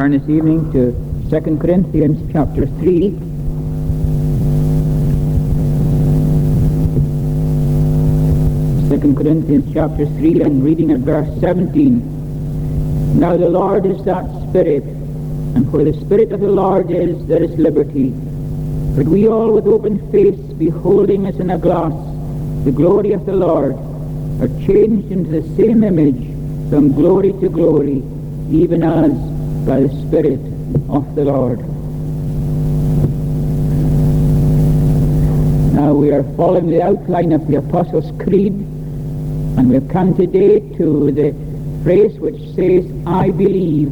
turn this evening to 2 Corinthians chapter 3. Second Corinthians chapter 3 and reading at verse 17. Now the Lord is that Spirit, and where the Spirit of the Lord is, there is liberty. But we all with open face, beholding as in a glass the glory of the Lord, are changed into the same image from glory to glory, even as by the Spirit of the Lord. Now we are following the outline of the Apostles' Creed, and we've come today to the phrase which says, I believe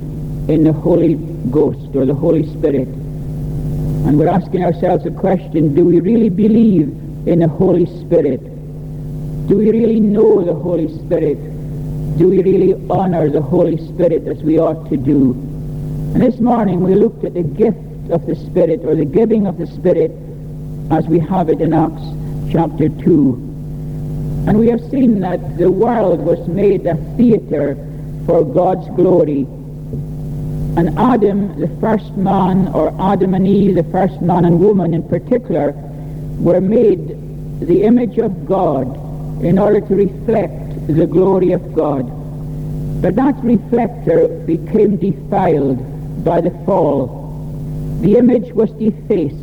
in the Holy Ghost or the Holy Spirit. And we're asking ourselves a question, do we really believe in the Holy Spirit? Do we really know the Holy Spirit? Do we really honor the Holy Spirit as we ought to do? This morning we looked at the gift of the Spirit or the giving of the Spirit as we have it in Acts chapter 2. And we have seen that the world was made a theater for God's glory. And Adam, the first man, or Adam and Eve, the first man and woman in particular, were made the image of God in order to reflect the glory of God. But that reflector became defiled by the fall. The image was defaced,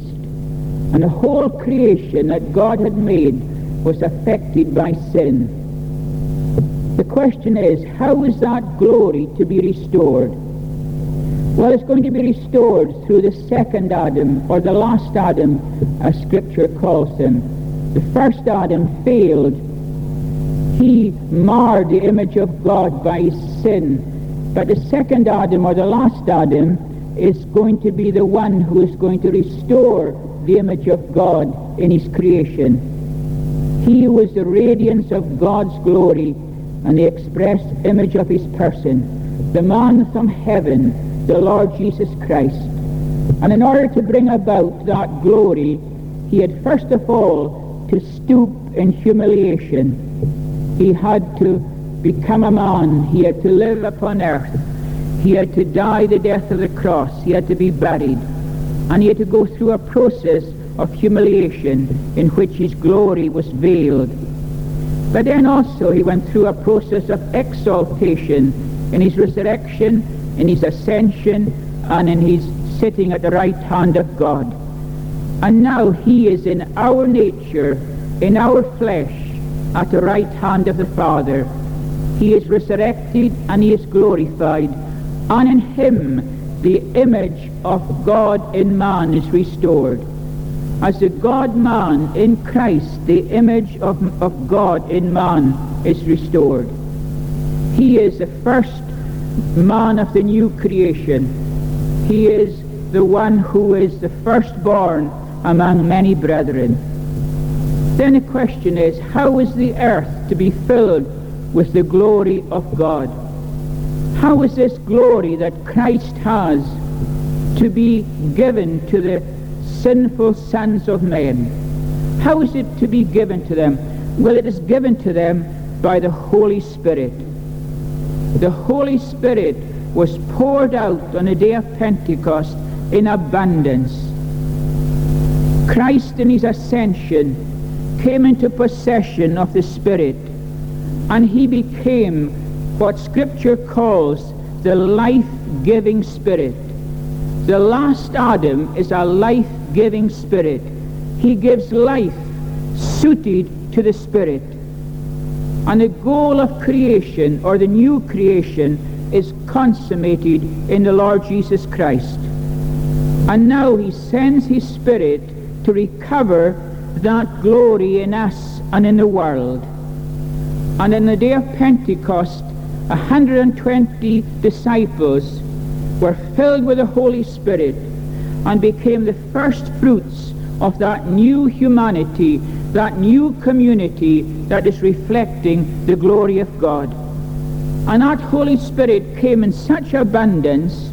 and the whole creation that God had made was affected by sin. The question is, how is that glory to be restored? Well, it's going to be restored through the second Adam, or the last Adam, as Scripture calls him. The first Adam failed. He marred the image of God by his sin. But the second Adam, or the last Adam, is going to be the one who is going to restore the image of God in his creation. He was the radiance of God's glory and the express image of his person, the man from heaven, the Lord Jesus Christ. And in order to bring about that glory, he had first of all to stoop in humiliation. He had to become a man. He had to live upon earth. He had to die the death of the cross. He had to be buried. And he had to go through a process of humiliation in which his glory was veiled. But then also he went through a process of exaltation in his resurrection, in his ascension, and in his sitting at the right hand of God. And now he is in our nature, in our flesh, at the right hand of the Father. He is resurrected and he is glorified. And in him the image of God in man is restored as the God-man in Christ, the image of, of God in man is restored. He is the first man of the new creation. He is the one who is the firstborn among many brethren. Then the question is, how is the earth to be filled with the glory of God? How is this glory that Christ has to be given to the sinful sons of men. How is it to be given to them? Well, it is given to them by the Holy Spirit. The Holy Spirit was poured out on the day of Pentecost in abundance. Christ in his ascension came into possession of the Spirit and he became what Scripture calls the life-giving Spirit. The last Adam is a life-giving spirit. He gives life suited to the spirit. And the goal of creation, or the new creation, is consummated in the Lord Jesus Christ. And now he sends his spirit to recover that glory in us and in the world. And in the day of Pentecost, 120 disciples were filled with the Holy Spirit and became the first fruits of that new humanity, that new community that is reflecting the glory of God. And that Holy Spirit came in such abundance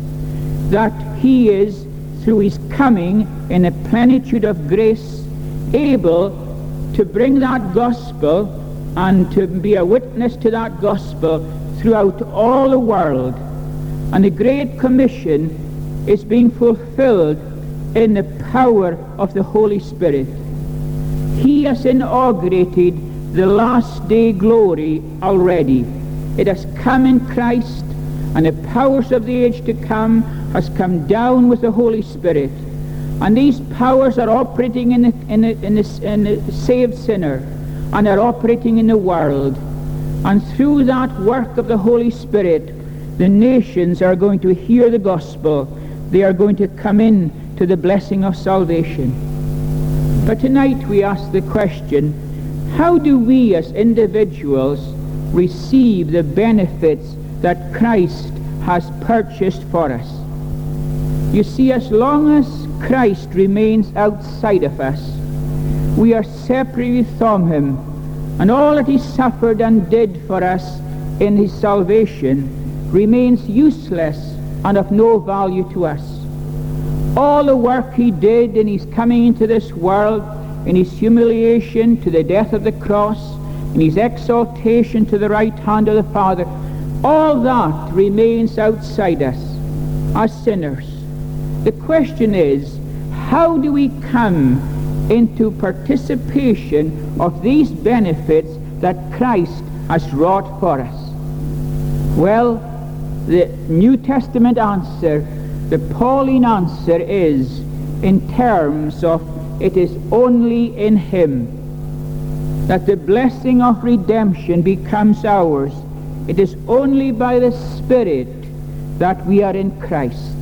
that he is, through his coming in a plenitude of grace, able to bring that gospel and to be a witness to that gospel throughout all the world And the Great Commission is being fulfilled in the power of the Holy Spirit. He has inaugurated the last day glory already. It has come in Christ, and the powers of the age to come has come down with the Holy Spirit. And these powers are operating in the, in the, in the, in the saved sinner, and are operating in the world. And through that work of the Holy Spirit, the nations are going to hear the gospel. They are going to come in to the blessing of salvation. But tonight we ask the question, how do we as individuals receive the benefits that Christ has purchased for us? You see, as long as Christ remains outside of us, we are separated from him, and all that he suffered and did for us in his salvation remains useless and of no value to us. All the work he did in his coming into this world, in his humiliation to the death of the cross, in his exaltation to the right hand of the Father, all that remains outside us as sinners. The question is, how do we come into participation of these benefits that Christ has wrought for us? Well, the New Testament answer, the Pauline answer is in terms of it is only in Him that the blessing of redemption becomes ours. It is only by the Spirit that we are in Christ.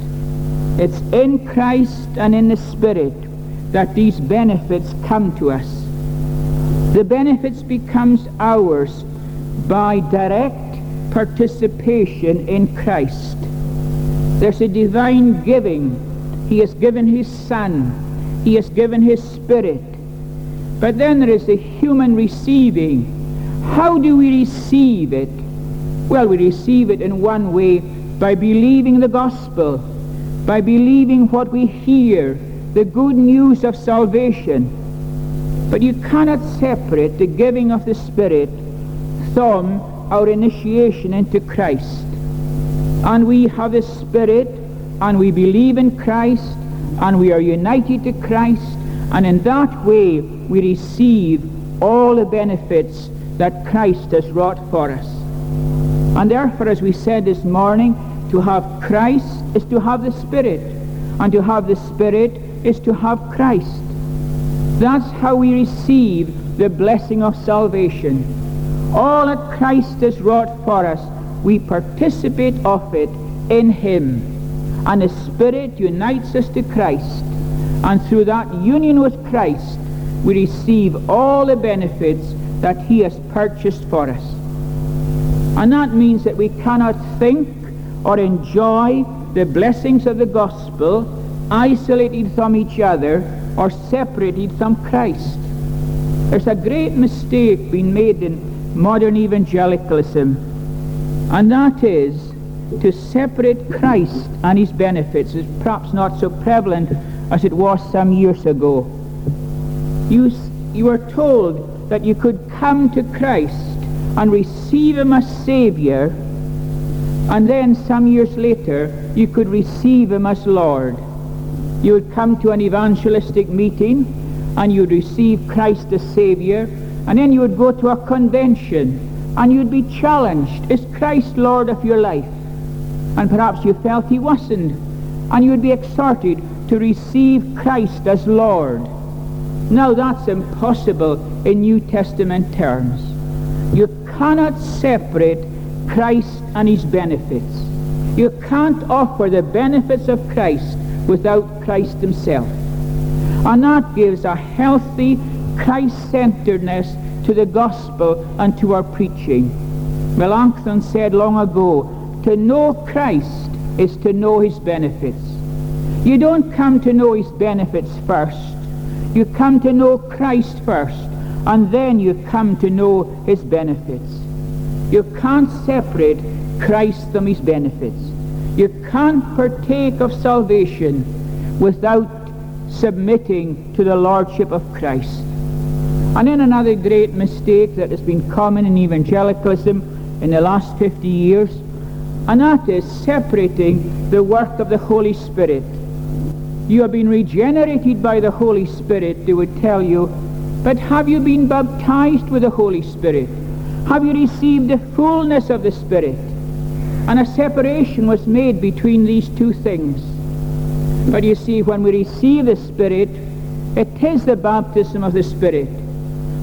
It's in Christ and in the Spirit that these benefits come to us. The benefits becomes ours by direct participation in Christ. There's a divine giving. He has given his Son. He has given his Spirit. But then there is the human receiving. How do we receive it? Well, we receive it in one way by believing the gospel, by believing what we hear, the good news of salvation. But you cannot separate the giving of the Spirit from our initiation into Christ. And we have the Spirit, and we believe in Christ, and we are united to Christ, and in that way we receive all the benefits that Christ has wrought for us. And therefore, as we said this morning, to have Christ is to have the Spirit, and to have the Spirit is to have Christ. That's how we receive the blessing of salvation. All that Christ has wrought for us, we participate of it in him. And the Spirit unites us to Christ. And through that union with Christ, we receive all the benefits that he has purchased for us. And that means that we cannot think or enjoy the blessings of the gospel isolated from each other or separated from Christ. There's a great mistake being made in modern evangelicalism, and that is to separate Christ and his benefits is perhaps not so prevalent as it was some years ago. You, you were told that you could come to Christ and receive him as Savior, and then some years later you could receive him as Lord. You would come to an evangelistic meeting and you'd receive Christ as Savior, and then you would go to a convention and you'd be challenged. Is Christ Lord of your life? And perhaps you felt he wasn't. And you would be exhorted to receive Christ as Lord. Now that's impossible in New Testament terms. You cannot separate Christ and his benefits. You can't offer the benefits of Christ without Christ himself. And that gives a healthy Christ-centeredness to the gospel and to our preaching. Melanchthon said long ago, to know Christ is to know his benefits. You don't come to know his benefits first. You come to know Christ first, and then you come to know his benefits. You can't separate Christ from his benefits. You can't partake of salvation without submitting to the lordship of Christ. And then another great mistake that has been common in evangelicalism in the last 50 years and that is separating the work of the Holy Spirit. You have been regenerated by the Holy Spirit, they would tell you, but have you been baptized with the Holy Spirit? Have you received the fullness of the Spirit? And a separation was made between these two things. But you see, when we receive the Spirit, it is the baptism of the Spirit.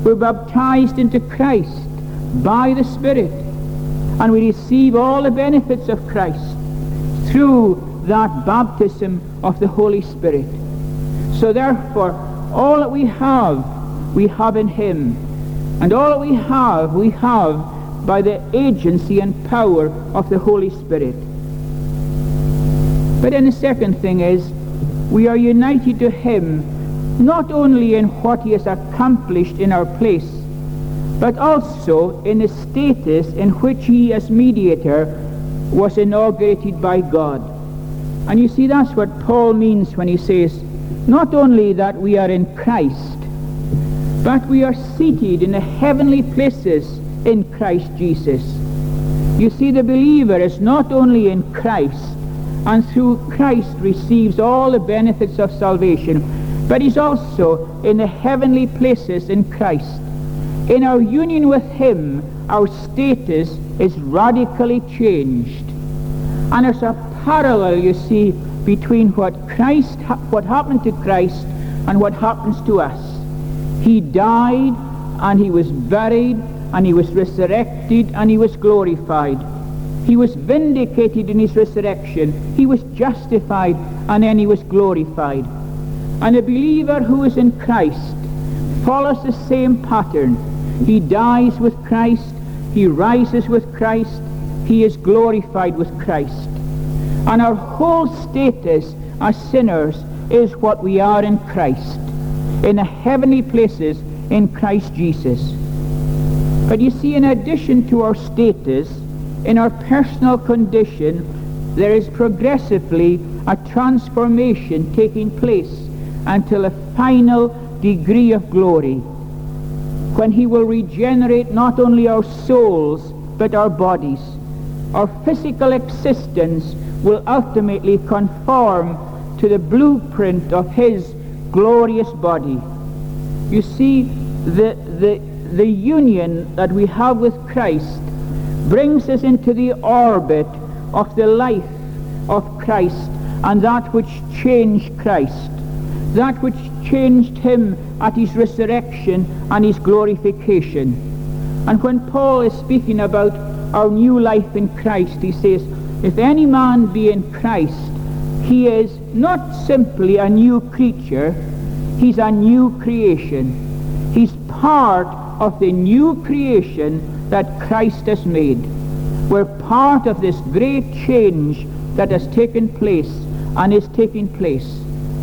We're baptized into Christ by the Spirit. And we receive all the benefits of Christ through that baptism of the Holy Spirit. So therefore, all that we have, we have in Him. And all that we have, we have by the agency and power of the Holy Spirit. But then the second thing is, we are united to Him not only in what He has accomplished in our place, but also in the status in which He as mediator was inaugurated by God. And you see, that's what Paul means when he says, not only that we are in Christ, but we are seated in the heavenly places in Christ Jesus. You see, the believer is not only in Christ, and through Christ receives all the benefits of salvation, but he's also in the heavenly places in Christ. In our union with him, our status is radically changed. And there's a parallel, you see, between what Christ, what happened to Christ and what happens to us. He died and he was buried and he was resurrected and he was glorified. He was vindicated in his resurrection. He was justified and then he was glorified. And a believer who is in Christ follows the same pattern. He dies with Christ. He rises with Christ. He is glorified with Christ. And our whole status as sinners is what we are in Christ, in the heavenly places in Christ Jesus. Mm. But you see, in addition to our status, in our personal condition, there is progressively a transformation taking place until a final degree of glory, when he will regenerate not only our souls, but our bodies. Our physical existence will ultimately conform to the blueprint of his glorious body. You see, the, the, the union that we have with Christ brings us into the orbit of the life of Christ and that which changed Christ, that which changed him at his resurrection and his glorification. And when Paul is speaking about our new life in Christ, he says, if any man be in Christ, he is not simply a new creature, he's a new creation. He's part of the new creation that Christ has made. We're part of this great change that has taken place and is taking place.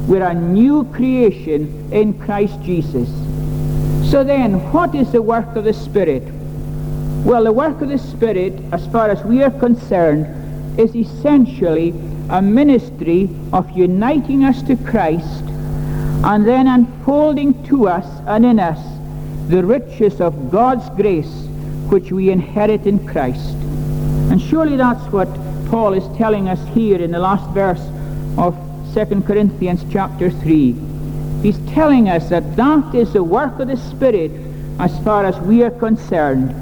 We're a new creation in Christ Jesus. So then, what is the work of the Spirit? Well, the work of the Spirit, as far as we are concerned, is essentially a ministry of uniting us to Christ and then unfolding to us and in us the riches of God's grace which we inherit in Christ. And surely that's what Paul is telling us here in the last verse of 2 Corinthians chapter 3. He's telling us that that is the work of the Spirit as far as we are concerned.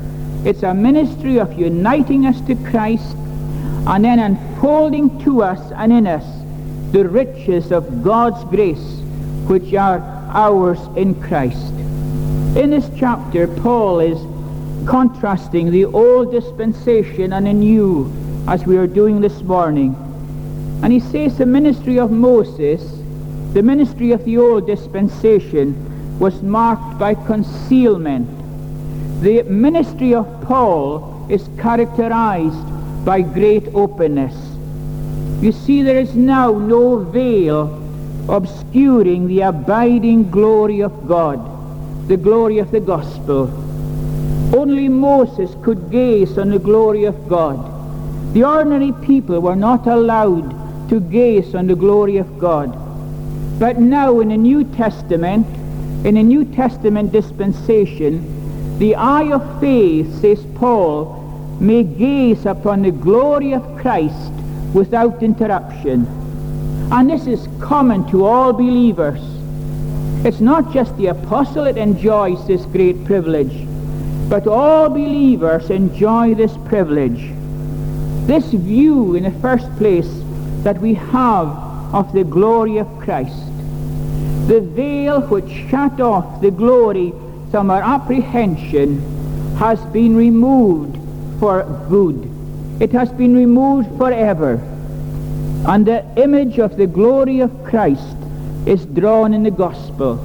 It's a ministry of uniting us to Christ and then unfolding to us and in us the riches of God's grace which are ours in Christ. In this chapter, Paul is contrasting the old dispensation and the new as we are doing this morning. And he says the ministry of Moses, the ministry of the old dispensation, was marked by concealment. The ministry of Paul is characterized by great openness. You see, there is now no veil obscuring the abiding glory of God, the glory of the gospel. Only Moses could gaze on the glory of God. The ordinary people were not allowed to gaze on the glory of God. But now in the New Testament, in the New Testament dispensation, the eye of faith, says Paul, may gaze upon the glory of Christ without interruption. And this is common to all believers. It's not just the apostle that enjoys this great privilege, but all believers enjoy this privilege. This view, in the first place, that we have of the glory of Christ. The veil which shut off the glory from our apprehension has been removed for good. It has been removed forever. And the image of the glory of Christ is drawn in the gospel.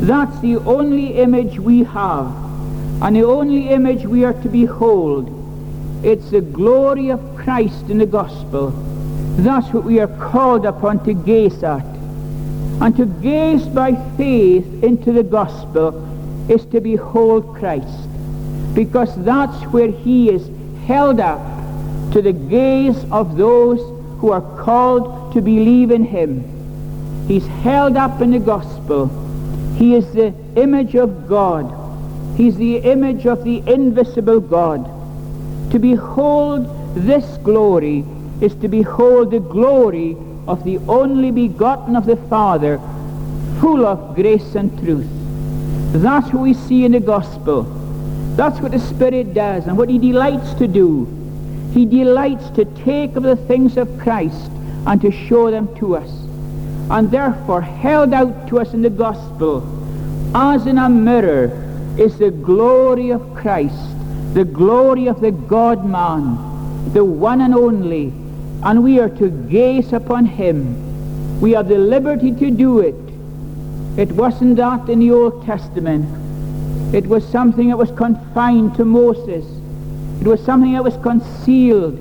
That's the only image we have, and the only image we are to behold. It's the glory of Christ in the gospel. That's what we are called upon to gaze at. And to gaze by faith into the gospel is to behold Christ. Because that's where he is held up to the gaze of those who are called to believe in him. He's held up in the gospel. He is the image of God. He's the image of the invisible God. To behold this glory is to behold the glory of the only begotten of the Father, full of grace and truth. That's what we see in the gospel. That's what the Spirit does and what he delights to do. He delights to take of the things of Christ and to show them to us. And therefore held out to us in the gospel as in a mirror is the glory of Christ, the glory of the God-man, the one and only, and we are to gaze upon him. We have the liberty to do it. It wasn't that in the Old Testament. It was something that was confined to Moses. It was something that was concealed.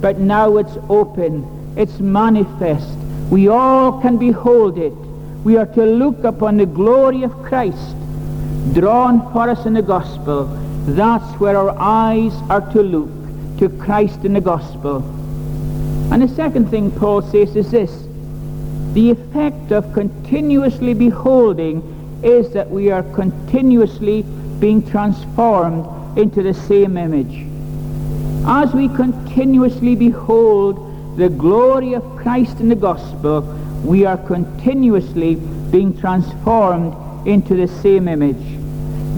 But now it's open. It's manifest. We all can behold it. We are to look upon the glory of Christ drawn for us in the gospel. That's where our eyes are to look, to Christ in the gospel. And the second thing Paul says is this. The effect of continuously beholding is that we are continuously being transformed into the same image. As we continuously behold the glory of Christ in the gospel, we are continuously being transformed into the same image.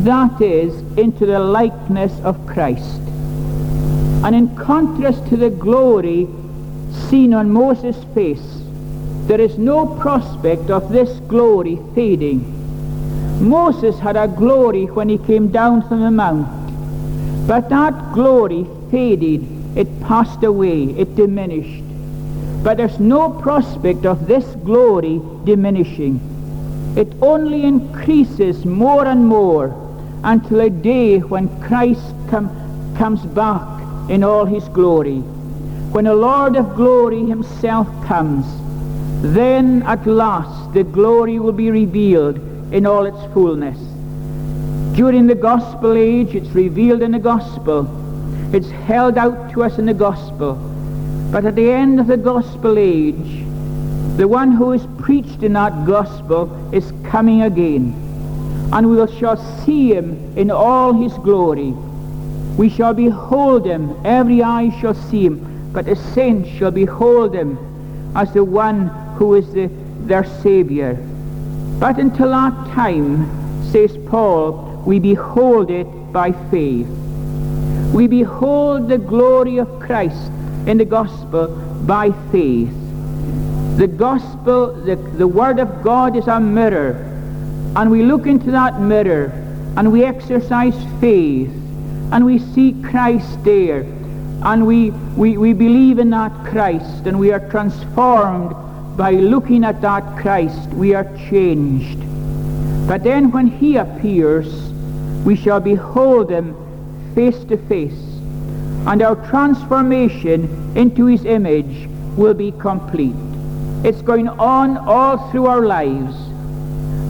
That is, into the likeness of Christ. And in contrast to the glory seen on Moses' face, there is no prospect of this glory fading. Moses had a glory when he came down from the mount, but that glory faded, it passed away, it diminished. But there's no prospect of this glory diminishing. It only increases more and more until a day when Christ com- comes back in all his glory. When the Lord of glory himself comes, then at last the glory will be revealed in all its fullness. During the gospel age, it's revealed in the gospel. It's held out to us in the gospel. But at the end of the gospel age, the one who is preached in that gospel is coming again. And we shall see him in all his glory. We shall behold him. Every eye shall see him but the saints shall behold him as the one who is the, their Savior. But until that time, says Paul, we behold it by faith. We behold the glory of Christ in the gospel by faith. The gospel, the, the word of God is a mirror. And we look into that mirror and we exercise faith and we see Christ there and we, we, we believe in that Christ and we are transformed by looking at that Christ. We are changed. But then when he appears, we shall behold him face to face. And our transformation into his image will be complete. It's going on all through our lives.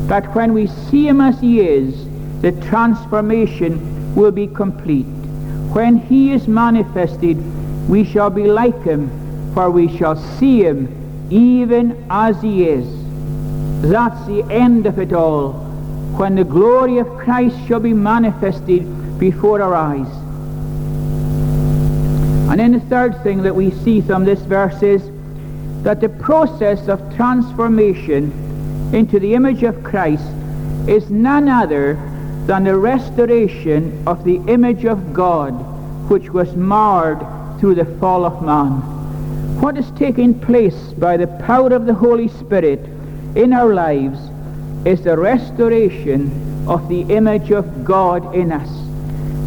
But when we see him as he is, the transformation will be complete. When he is manifested, we shall be like him, for we shall see him even as he is. That's the end of it all, when the glory of Christ shall be manifested before our eyes. And then the third thing that we see from this verse is that the process of transformation into the image of Christ is none other than the restoration of the image of God which was marred through the fall of man. What is taking place by the power of the Holy Spirit in our lives is the restoration of the image of God in us.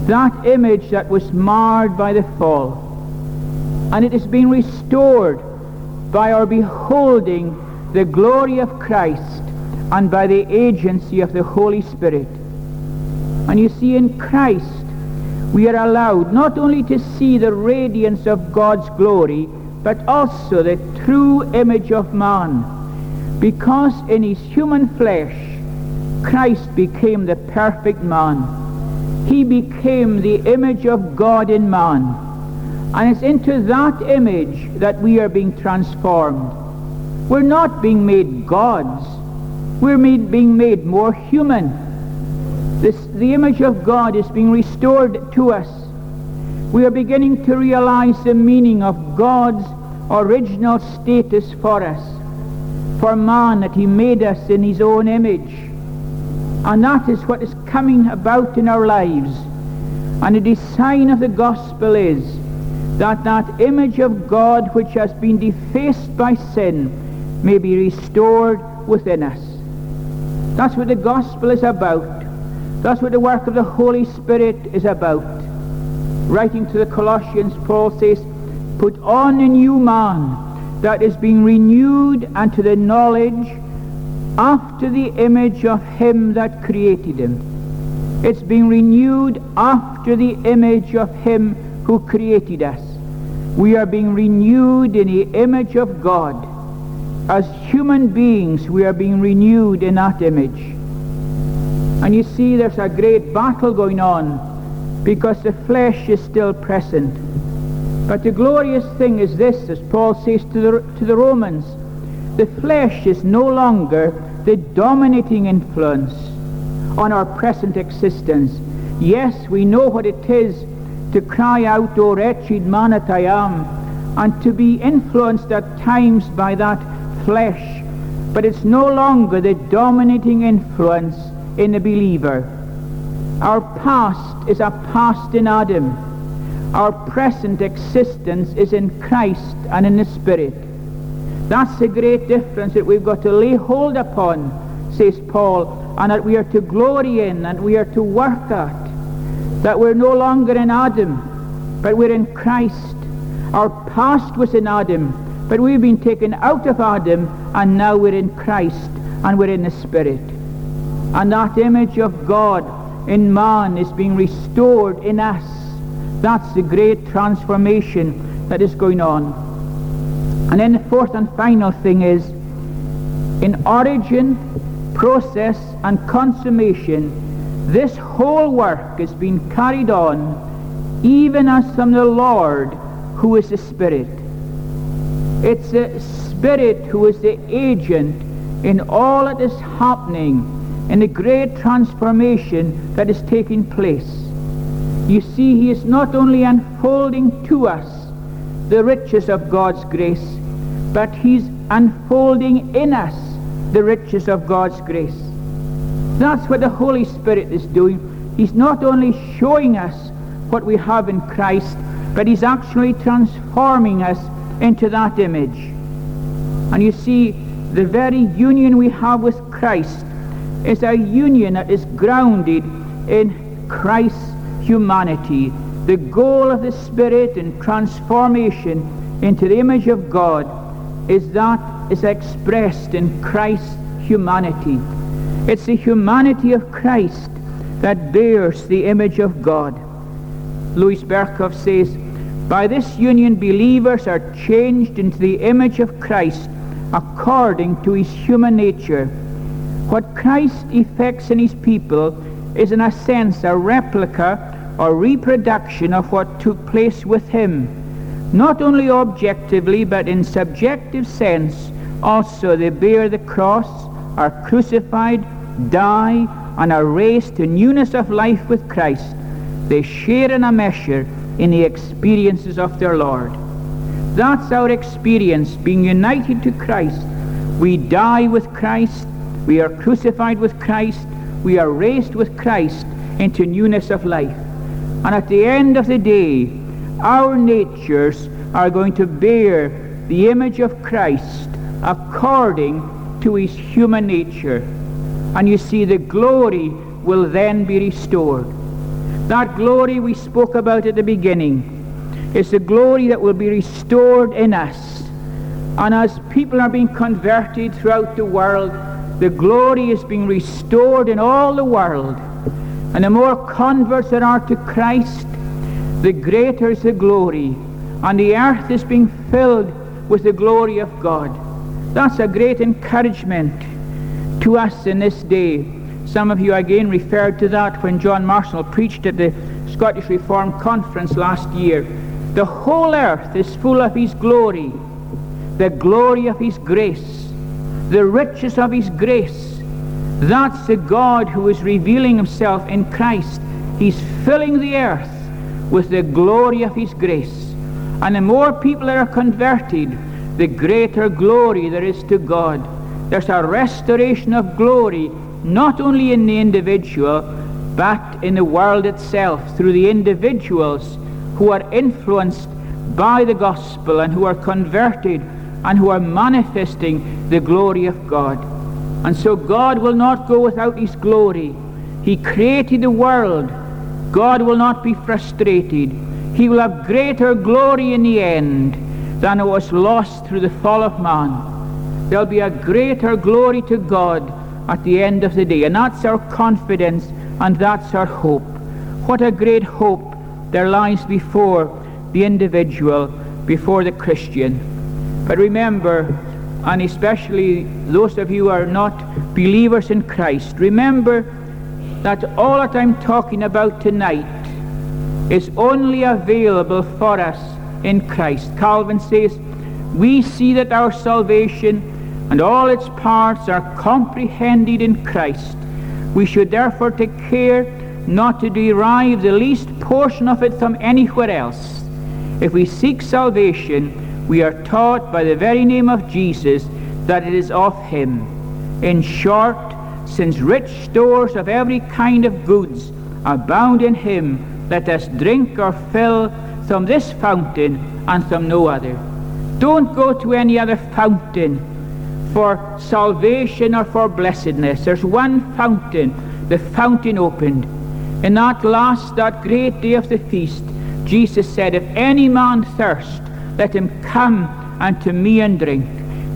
That image that was marred by the fall. And it is being restored by our beholding the glory of Christ and by the agency of the Holy Spirit. And you see, in Christ, we are allowed not only to see the radiance of God's glory, but also the true image of man. Because in his human flesh, Christ became the perfect man. He became the image of God in man. And it's into that image that we are being transformed. We're not being made gods. We're made, being made more human. This, the image of God is being restored to us. We are beginning to realize the meaning of God's original status for us. For man, that he made us in his own image. And that is what is coming about in our lives. And the design of the gospel is that that image of God which has been defaced by sin may be restored within us. That's what the gospel is about. That's what the work of the Holy Spirit is about. Writing to the Colossians, Paul says, Put on a new man that is being renewed unto the knowledge after the image of him that created him. It's being renewed after the image of him who created us. We are being renewed in the image of God. As human beings, we are being renewed in that image. And you see, there's a great battle going on because the flesh is still present. But the glorious thing is this, as Paul says to the, to the Romans, the flesh is no longer the dominating influence on our present existence. Yes, we know what it is to cry out, O wretched man that I am, and to be influenced at times by that flesh. But it's no longer the dominating influence in the believer. Our past is a past in Adam. Our present existence is in Christ and in the Spirit. That's the great difference that we've got to lay hold upon, says Paul, and that we are to glory in and we are to work at that we're no longer in Adam, but we're in Christ. Our past was in Adam, but we've been taken out of Adam, and now we're in Christ, and we're in the Spirit. And that image of God in man is being restored in us. That's the great transformation that is going on. And then the fourth and final thing is, in origin, process, and consummation, this whole work is being carried on even as from the Lord who is the Spirit. It's the Spirit who is the agent in all that is happening in the great transformation that is taking place. You see, he is not only unfolding to us the riches of God's grace, but he's unfolding in us the riches of God's grace. That's what the Holy Spirit is doing. He's not only showing us what we have in Christ, but he's actually transforming us into that image. And you see, the very union we have with Christ is a union that is grounded in Christ's humanity. The goal of the Spirit in transformation into the image of God is that is expressed in Christ's humanity. It's the humanity of Christ that bears the image of God. Louis Berkhof says, By this union believers are changed into the image of Christ according to his human nature. What Christ effects in his people is in a sense a replica or reproduction of what took place with him. Not only objectively, but in subjective sense also they bear the cross are crucified, die, and are raised to newness of life with Christ, they share in a measure in the experiences of their Lord. That's our experience, being united to Christ. We die with Christ, we are crucified with Christ, we are raised with Christ into newness of life. And at the end of the day, our natures are going to bear the image of Christ according to his human nature. And you see, the glory will then be restored. That glory we spoke about at the beginning is the glory that will be restored in us. And as people are being converted throughout the world, the glory is being restored in all the world. And the more converts there are to Christ, the greater is the glory. And the earth is being filled with the glory of God. That's a great encouragement to us in this day. Some of you again referred to that when John Marshall preached at the Scottish Reformed Conference last year. The whole earth is full of His glory, the glory of His grace, the riches of His grace. That's the God who is revealing Himself in Christ. He's filling the earth with the glory of His grace. And the more people that are converted, the greater glory there is to God. There's a restoration of glory not only in the individual, but in the world itself through the individuals who are influenced by the gospel and who are converted and who are manifesting the glory of God. And so God will not go without his glory. He created the world. God will not be frustrated. He will have greater glory in the end than it was lost through the fall of man. There'll be a greater glory to God at the end of the day. And that's our confidence and that's our hope. What a great hope there lies before the individual, before the Christian. But remember, and especially those of you who are not believers in Christ, remember that all that I'm talking about tonight is only available for us in Christ. Calvin says, We see that our salvation and all its parts are comprehended in Christ. We should therefore take care not to derive the least portion of it from anywhere else. If we seek salvation, we are taught by the very name of Jesus that it is of him. In short, since rich stores of every kind of goods abound in him, let us drink or fill from this fountain and from no other. Don't go to any other fountain for salvation or for blessedness. There's one fountain, the fountain opened. In that last, that great day of the feast, Jesus said, If any man thirst, let him come unto me and drink.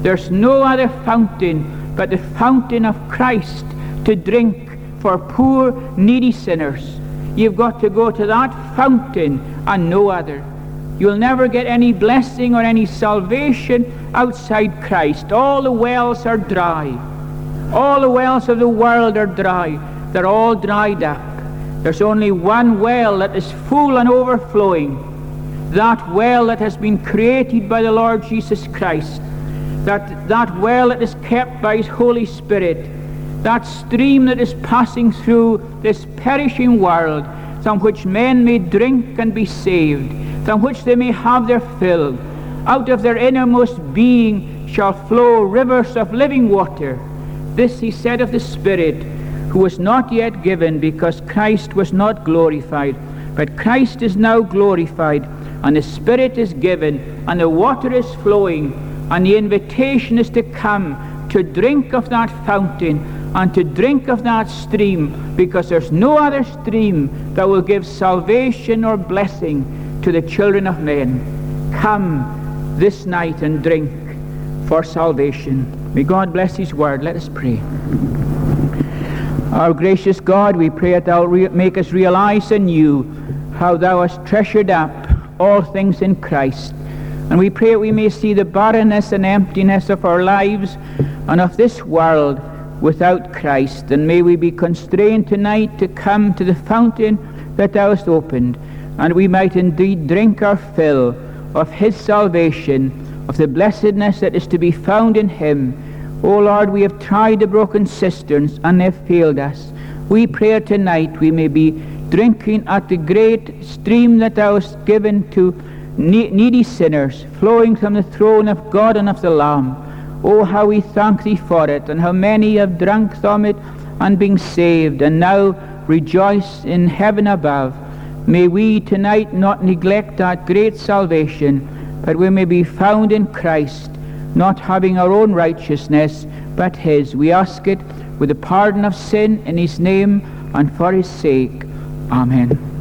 There's no other fountain but the fountain of Christ to drink for poor, needy sinners. You've got to go to that fountain and no other. You'll never get any blessing or any salvation outside Christ. All the wells are dry. All the wells of the world are dry. They're all dried up. There's only one well that is full and overflowing. That well that has been created by the Lord Jesus Christ. That, that well that is kept by His Holy Spirit. That stream that is passing through this perishing world, from which men may drink and be saved, from which they may have their fill. Out of their innermost being shall flow rivers of living water. This he said of the Spirit who was not yet given because Christ was not glorified. But Christ is now glorified, and the Spirit is given, and the water is flowing, and the invitation is to come to drink of that fountain and to drink of that stream, because there's no other stream that will give salvation or blessing to the children of men. Come this night and drink for salvation. May God bless His word. Let us pray. Our gracious God, we pray that thou make us realize anew how thou hast treasured up all things in Christ. And we pray that we may see the barrenness and emptiness of our lives and of this world without Christ. And may we be constrained tonight to come to the fountain that thou hast opened, and we might indeed drink our fill of his salvation, of the blessedness that is to be found in him O Lord, we have tried the broken cisterns and they've failed us. We pray tonight we may be drinking at the great stream that thou hast given to needy sinners, flowing from the throne of God and of the Lamb. Oh, how we thank thee for it, and how many have drunk from it and been saved, and now rejoice in heaven above. May we tonight not neglect that great salvation, but we may be found in Christ, not having our own righteousness, but his. We ask it with the pardon of sin in his name and for his sake. Amen.